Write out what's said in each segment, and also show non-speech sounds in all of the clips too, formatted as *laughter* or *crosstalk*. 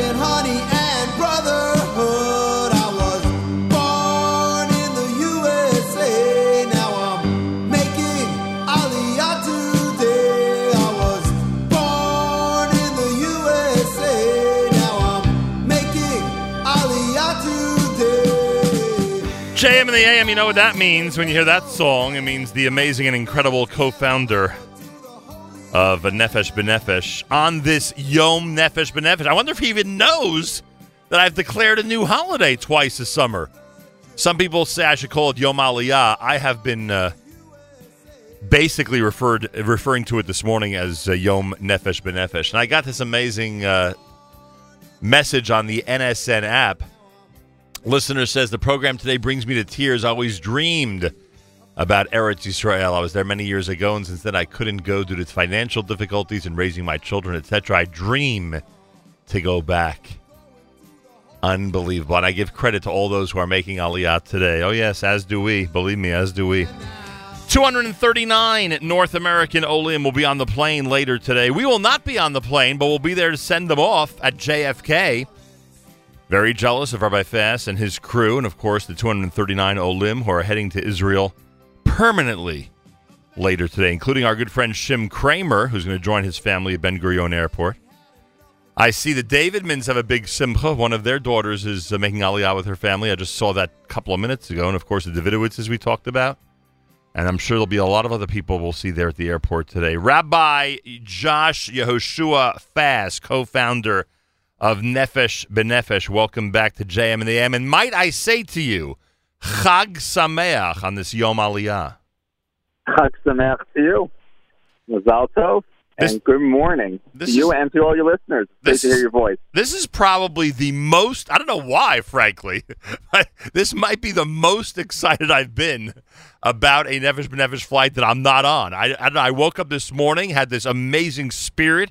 at honey and brotherhood. I was born in the USA. Now I'm making Aliyah today. I was born in the USA. Now I'm making Aliyah today. JM in the AM, you know what that means when you hear that song? It means the amazing and incredible co founder of a Nefesh B'Nefesh on this Yom Nefesh B'Nefesh. I wonder if he even knows that I've declared a new holiday twice this summer. Some people say I should call it Yom Aliyah. I have been uh, basically referred referring to it this morning as uh, Yom Nefesh B'Nefesh. And I got this amazing uh, message on the NSN app Listener says the program today brings me to tears. I always dreamed about Eretz Yisrael. I was there many years ago, and since then I couldn't go due to financial difficulties and raising my children, etc. I dream to go back. Unbelievable. And I give credit to all those who are making Aliyah today. Oh, yes, as do we. Believe me, as do we. 239 North American Olim will be on the plane later today. We will not be on the plane, but we'll be there to send them off at JFK. Very jealous of Rabbi Fass and his crew, and of course the 239 Olim who are heading to Israel permanently later today, including our good friend Shim Kramer, who's going to join his family at Ben Gurion Airport. I see the Davidmans have a big simcha. One of their daughters is uh, making Aliyah with her family. I just saw that a couple of minutes ago. And of course, the Davidowitzes we talked about. And I'm sure there'll be a lot of other people we'll see there at the airport today. Rabbi Josh Yehoshua Fass, co founder of Nefesh B'Nefesh, Welcome back to JM in the AM. And might I say to you, Chag Sameach on this Yom Aliyah. Chag Sameach to you. Mazal Tov. This, and good morning to you is, and to all your listeners. Great to hear your voice. This is probably the most, I don't know why, frankly, *laughs* this might be the most excited I've been about a Nefesh B'Nefesh flight that I'm not on. I, I, I woke up this morning, had this amazing spirit,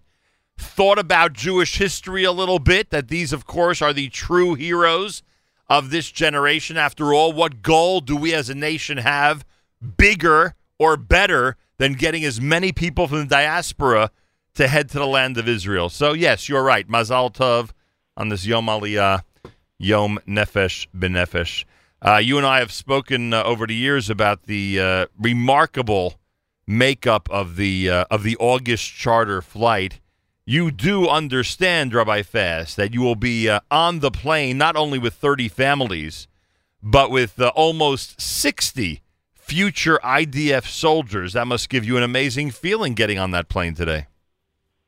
thought about Jewish history a little bit, that these, of course, are the true heroes of this generation. After all, what goal do we as a nation have bigger or better than getting as many people from the diaspora to head to the land of Israel? So, yes, you're right. Mazal Tov on this Yom Aliyah, Yom Nefesh B'Nefesh. Uh, you and I have spoken uh, over the years about the uh, remarkable makeup of the uh, of the August charter flight you do understand, Rabbi Fass, that you will be uh, on the plane not only with 30 families, but with uh, almost 60 future IDF soldiers. That must give you an amazing feeling getting on that plane today.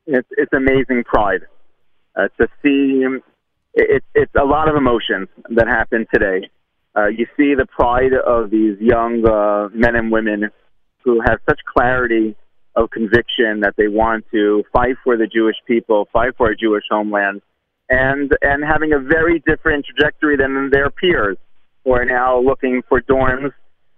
It's, it's amazing pride uh, to see. It, it's a lot of emotions that happen today. Uh, you see the pride of these young uh, men and women who have such clarity of conviction that they want to fight for the Jewish people, fight for a Jewish homeland, and and having a very different trajectory than their peers who are now looking for dorms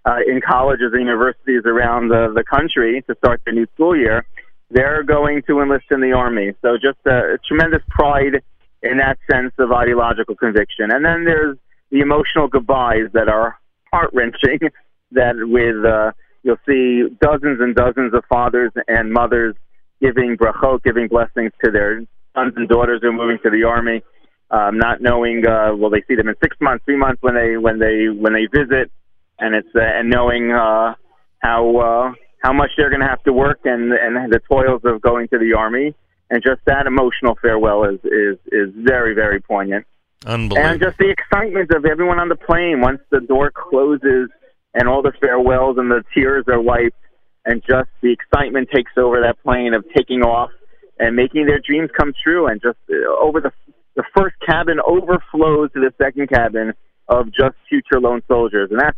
uh, in colleges and universities around the, the country to start their new school year. They're going to enlist in the army. So just a, a tremendous pride in that sense of ideological conviction. And then there's the emotional goodbyes that are heart wrenching. *laughs* That with uh, You'll see dozens and dozens of fathers and mothers giving brachot, giving blessings to their sons and daughters who are moving to the army, um, not knowing uh, will they see them in six months, three months when they when they when they visit, and it's uh, and knowing uh, how uh, how much they're going to have to work and and the toils of going to the army, and just that emotional farewell is is is very very poignant. Unbelievable. And just the excitement of everyone on the plane once the door closes and all the farewells and the tears are wiped, and just the excitement takes over that plane of taking off and making their dreams come true. And just uh, over the the first cabin overflows to the second cabin of just future lone soldiers, and that's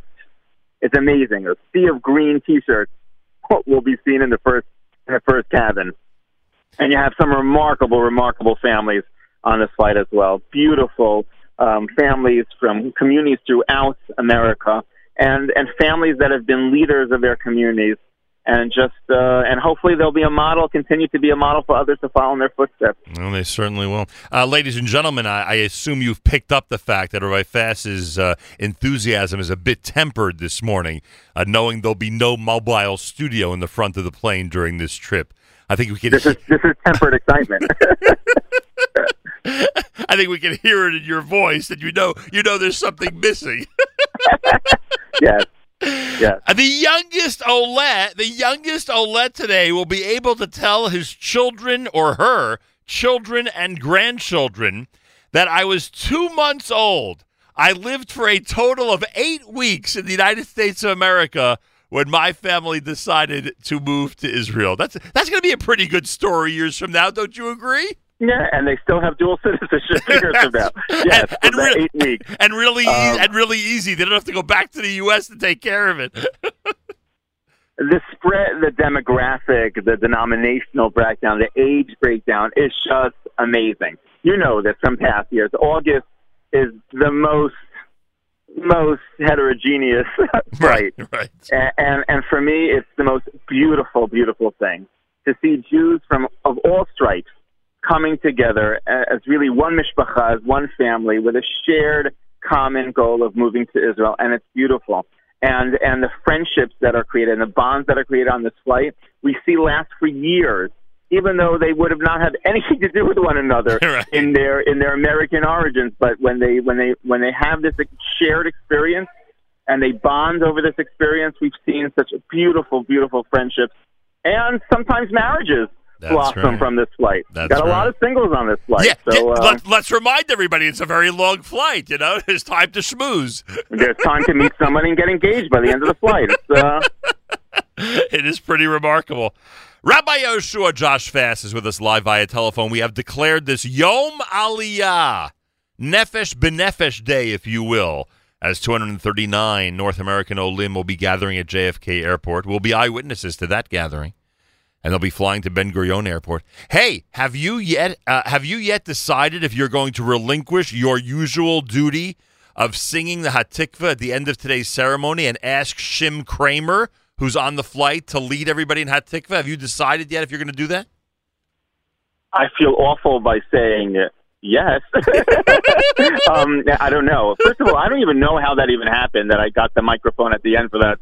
it's amazing. A sea of green T-shirts what will be seen in the first in the first cabin, and you have some remarkable, remarkable families on this flight as well. Beautiful um, families from communities throughout America and and families that have been leaders of their communities and just uh, and hopefully they'll be a model, continue to be a model for others to follow in their footsteps. Well, they certainly will. Uh, ladies and gentlemen, I, I, assume you've picked up the fact that Rabbi Fass's uh, enthusiasm is a bit tempered this morning, uh, knowing there'll be no mobile studio in the front of the plane during this trip. I think we can. This is this is tempered excitement. *laughs* *laughs* I think we can hear it in your voice that you know you know there's something missing. *laughs* *laughs* yes. Yes. The youngest Olet, the youngest Olet today will be able to tell his children or her children and grandchildren that I was two months old I lived for a total of eight weeks in the United States of America when my family decided to move to Israel. That's that's going to be a pretty good story years from now. Don't you agree? Yeah, and they still have dual citizenship *laughs* years from now. Yes, and, and, re- eight weeks. and really, um, and really easy. They don't have to go back to the U.S. to take care of it. *laughs* the spread, the demographic, the denominational breakdown, the age breakdown is just amazing. You know that from past years, August is the most most heterogeneous, *laughs* right? Right. And, and and for me, it's the most beautiful, beautiful thing to see Jews from of all stripes coming together as really one mishpacha, as one family, with a shared common goal of moving to Israel, and it's beautiful. And and the friendships that are created and the bonds that are created on this flight, we see last for years even though they would have not had *laughs* anything to do with one another *laughs* right. in their in their American origins. But when they when they when they have this shared experience and they bond over this experience, we've seen such beautiful, beautiful friendships and sometimes marriages. That's blossom right. from this flight. That's Got a right. lot of singles on this flight. Yeah, so, yeah, uh, let, let's remind everybody it's a very long flight. You know, *laughs* it's time to schmooze. there's time to meet somebody and get engaged by the end of the flight. It's, uh, *laughs* it is pretty remarkable. Rabbi Yoshua Josh Fass is with us live via telephone. We have declared this Yom Aliyah, Nefesh B'Nefesh Day, if you will, as 239 North American Olim will be gathering at JFK Airport. We'll be eyewitnesses to that gathering, and they'll be flying to Ben Gurion Airport. Hey, have you yet uh, have you yet decided if you're going to relinquish your usual duty of singing the Hatikva at the end of today's ceremony and ask Shim Kramer? who's on the flight to lead everybody in Hatikva? Have you decided yet if you're going to do that? I feel awful by saying yes. *laughs* um, I don't know. First of all, I don't even know how that even happened. That I got the microphone at the end for that.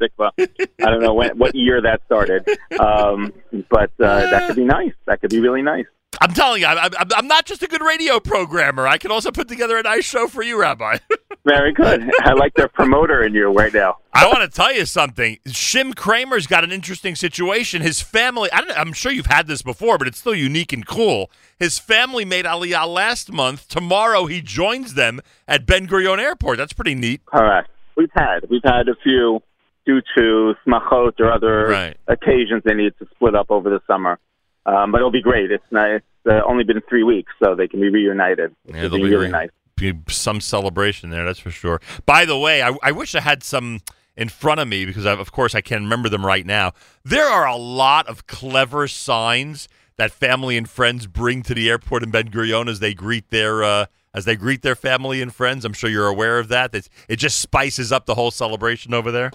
I don't know when, what year that started, um, but uh, that could be nice. That could be really nice. I'm telling you, I'm, I'm, I'm not just a good radio programmer. I can also put together a nice show for you, Rabbi. *laughs* Very good. I like the promoter in you right now. I want to tell you something. Shim Kramer's got an interesting situation. His family, I don't, I'm sure you've had this before, but it's still unique and cool. His family made Aliyah last month. Tomorrow he joins them at Ben Gurion Airport. That's pretty neat. Correct. We've had we've had a few due to smachot or other Right. occasions they need to split up over the summer. Um, but it'll be great. It's nice. It's uh, only been three weeks, so they can be reunited. Yeah, they'll be be really re- nice. be some celebration there, that's for sure. By the way, I, I wish I had some in front of me because, I, of course, I can't remember them right now. There are a lot of clever signs that family and friends bring to the airport in Ben Gurion as they greet their uh, as they greet their family and friends. I'm sure you're aware of that. It's, it just spices up the whole celebration over there.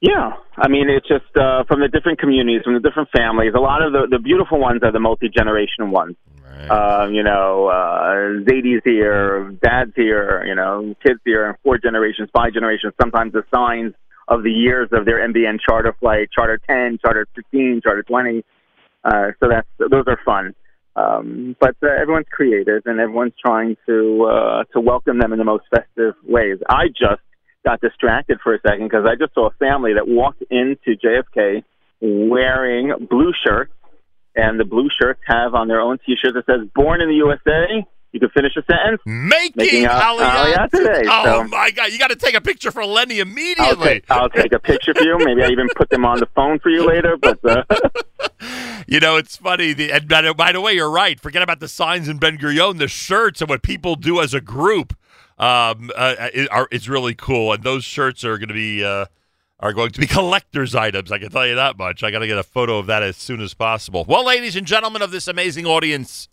Yeah, I mean, it's just uh, from the different communities, from the different families. A lot of the, the beautiful ones are the multi generation ones. Right. Uh, you know, uh, Zadie's here, Dad's here, you know, kids here, and four generations, five generations. Sometimes the signs of the years of their NBN charter flight, charter 10, charter 15, charter 20. Uh, so that's those are fun. Um, but uh, everyone's creative and everyone's trying to uh, to welcome them in the most festive ways. I just got distracted for a second because I just saw a family that walked into JFK wearing blue shirts, and the blue shirts have on their own T-shirts that says "Born in the USA." You can finish a sentence. Making, Making Aliyah. Aliyah today, Oh so- my God! You got to take a picture for Lenny I'll immediately. take, I'll take a picture for you. Maybe I even put them on the phone for you later. But uh, *laughs* You know, it's funny. The, and by the, by the way, you're right. Forget about the signs in Ben Gurion. The shirts and what people do as a group um, uh, is, are, is really cool. And those shirts are going to be uh, are going to be *laughs* collector's items. I can tell you that much. I got to get a photo of that as soon as possible. Well, ladies and gentlemen of this amazing audience,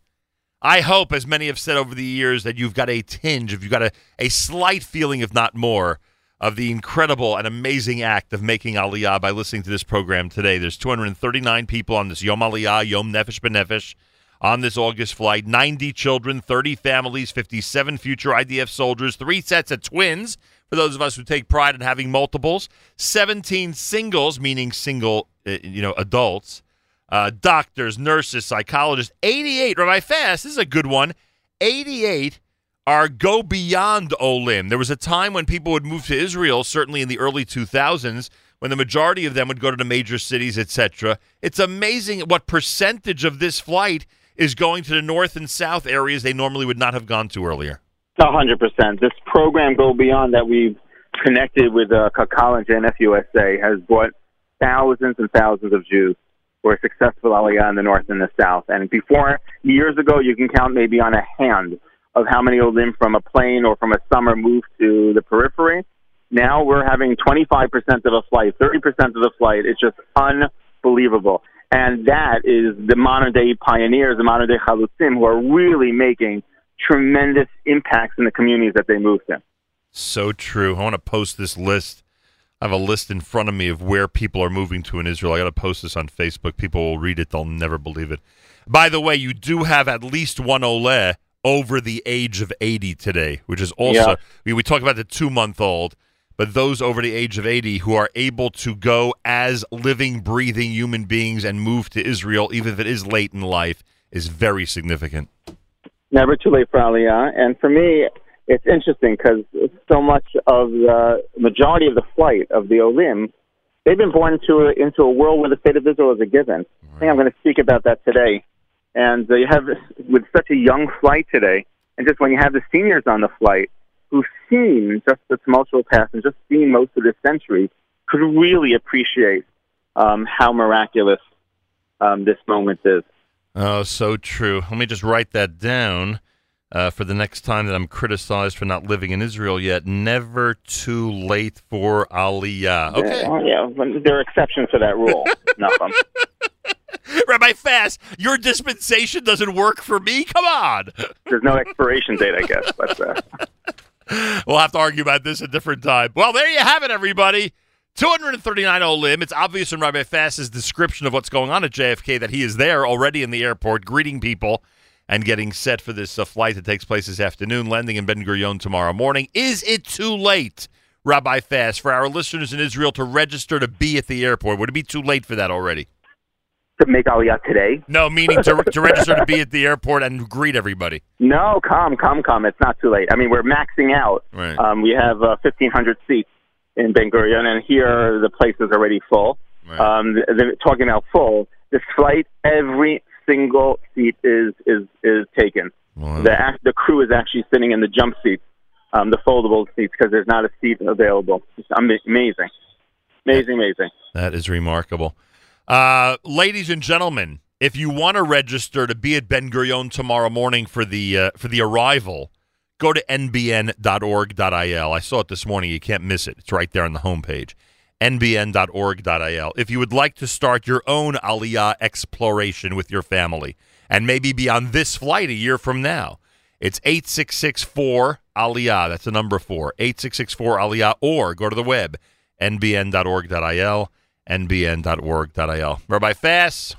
I hope, as many have said over the years, that you've got a tinge, if you've got a, a slight feeling, if not more, of the incredible and amazing act of making Aliyah by listening to this program today. There's 239 people on this Yom Aliyah, Yom Nefesh B'Nefesh, on this August flight. 90 children, 30 families, 57 future IDF soldiers, three sets of twins for those of us who take pride in having multiples, 17 singles, meaning single, uh, you know, adults, uh, doctors, nurses, psychologists. 88, Rabbi Fass, this is a good one. 88 are go beyond Olim. There was a time when people would move to Israel, certainly in the early 2000s, when the majority of them would go to the major cities, etc. It's amazing what percentage of this flight is going to the north and south areas they normally would not have gone to earlier. A hundred percent. This program go beyond that we've connected with uh, Kakal and JNF USA has brought thousands and thousands of Jews who are successful Aliyah in the north and the south. And before years ago, you can count maybe on a hand of how many Olim from a plane or from a summer moved to the periphery. Now we're having 25% of a flight, 30% of the flight. It's just unbelievable. And that is the modern day pioneers, the modern day chalutzim, who are really making tremendous impacts in the communities that they move to. So true. I want to post this list. I have a list in front of me of where people are moving to in Israel. I got to post this on Facebook. People will read it; they'll never believe it. By the way, you do have at least one Ole over the age of 80 today, which is also Yeah. we, we talk about the two month old, but those over the age of 80 who are able to go as living, breathing human beings and move to Israel, even if it is late in life, is very significant. never too late for Aliyah. And for me, it's interesting because so much of the majority of the flight of the Olim, they've been born into a, into a world where the state of Israel is a given. I think I'm going to speak about that today. And uh, you have with such a young flight today, and just when you have the seniors on the flight who've seen just the tumultuous past and just seen most of this century, could really appreciate um, how miraculous um, this moment is. Oh, so true. Let me just write that down uh, for the next time that I'm criticized for not living in Israel yet. Never too late for Aliyah. Okay. Yeah, yeah, there are exceptions to that rule. *laughs* Nothing. Rabbi Fass, your dispensation doesn't work for me? Come on. There's no expiration date, I guess. But uh, We'll have to argue about this a different time. Well, there you have it, everybody. 239 Olim. It's obvious from Rabbi Fass's description of what's going on at JFK that he is there already in the airport, greeting people and getting set for this uh, flight that takes place this afternoon, landing in Ben Gurion tomorrow morning. Is it too late, Rabbi Fass, for our listeners in Israel to register to be at the airport? Would it be too late for that already? To make Aliyah today? No, meaning to, to register to be at the airport and greet everybody. No, come, come, come. It's not too late. I mean, we're maxing out. Right. Um, we have uh, 1,500 seats in Ben Gurion, and here the place is already full. Right. Um, they're talking about full. This flight, every single seat is is is taken. Wow. The the crew is actually sitting in the jump seats, um, the foldable seats, because there's not a seat available. It's ama- amazing, amazing, amazing. That is remarkable. Uh, ladies and gentlemen, if you want to register to be at Ben Gurion tomorrow morning for the uh, for the arrival, go to nbn.org.il. I saw it this morning. You can't miss it. It's right there on the homepage. nbn.org.il. If you would like to start your own Aliyah exploration with your family and maybe be on this flight a year from now, it's 8664 Aliyah. That's the number four. 8664 Aliyah. Or go to the web, nbn.org.il, nbn.org.il. Rabbi Fass,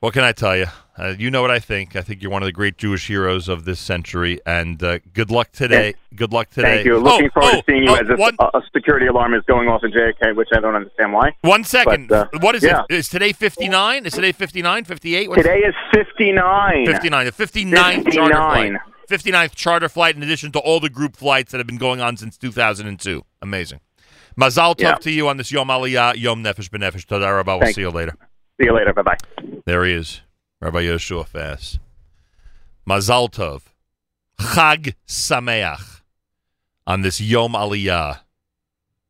what can I tell you? Uh, you know what I think. I think you're one of the great Jewish heroes of this century, and uh, good luck today. Good luck today. Thank you. Looking Oh, forward oh, to seeing you oh, as a, one, a security alarm is going off in JFK, which I don't understand why. one second. but, uh, what is yeah. it? Is today 59? Is today 59? 58? What's Today is 59. 59. The 59th 59. charter flight. 59th charter flight in addition to all the group flights that have been going on since 2002. Amazing. Mazal tov Yeah. to you on this Yom Aliyah, Yom Nefesh B'Nefesh. Toda Rabba. We'll Thank see you later. See you later. Bye bye. There he is, Rabbi Yeshua Fass. Mazal tov. Chag Sameach on this Yom Aliyah,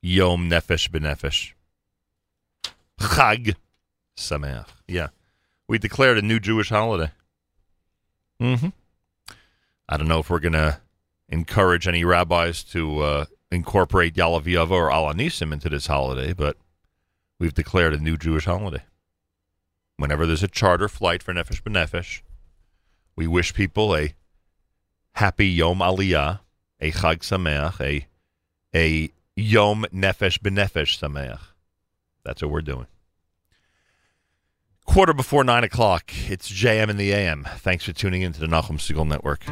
Yom Nefesh B'Nefesh. Chag Sameach. Yeah. We declared a new Jewish holiday. Mm-hmm. I don't know if we're going to encourage any rabbis to uh, incorporate Yalav or Al HaNissim into this holiday, but we've declared a new Jewish holiday. Whenever there's a charter flight for Nefesh B'Nefesh, we wish people a happy Yom Aliyah, a Chag Sameach, a, a Yom Nefesh B'Nefesh Sameach. That's what we're doing. Quarter before nine o'clock. It's JM in the AM. Thanks for tuning in to the Nachum Segal Network.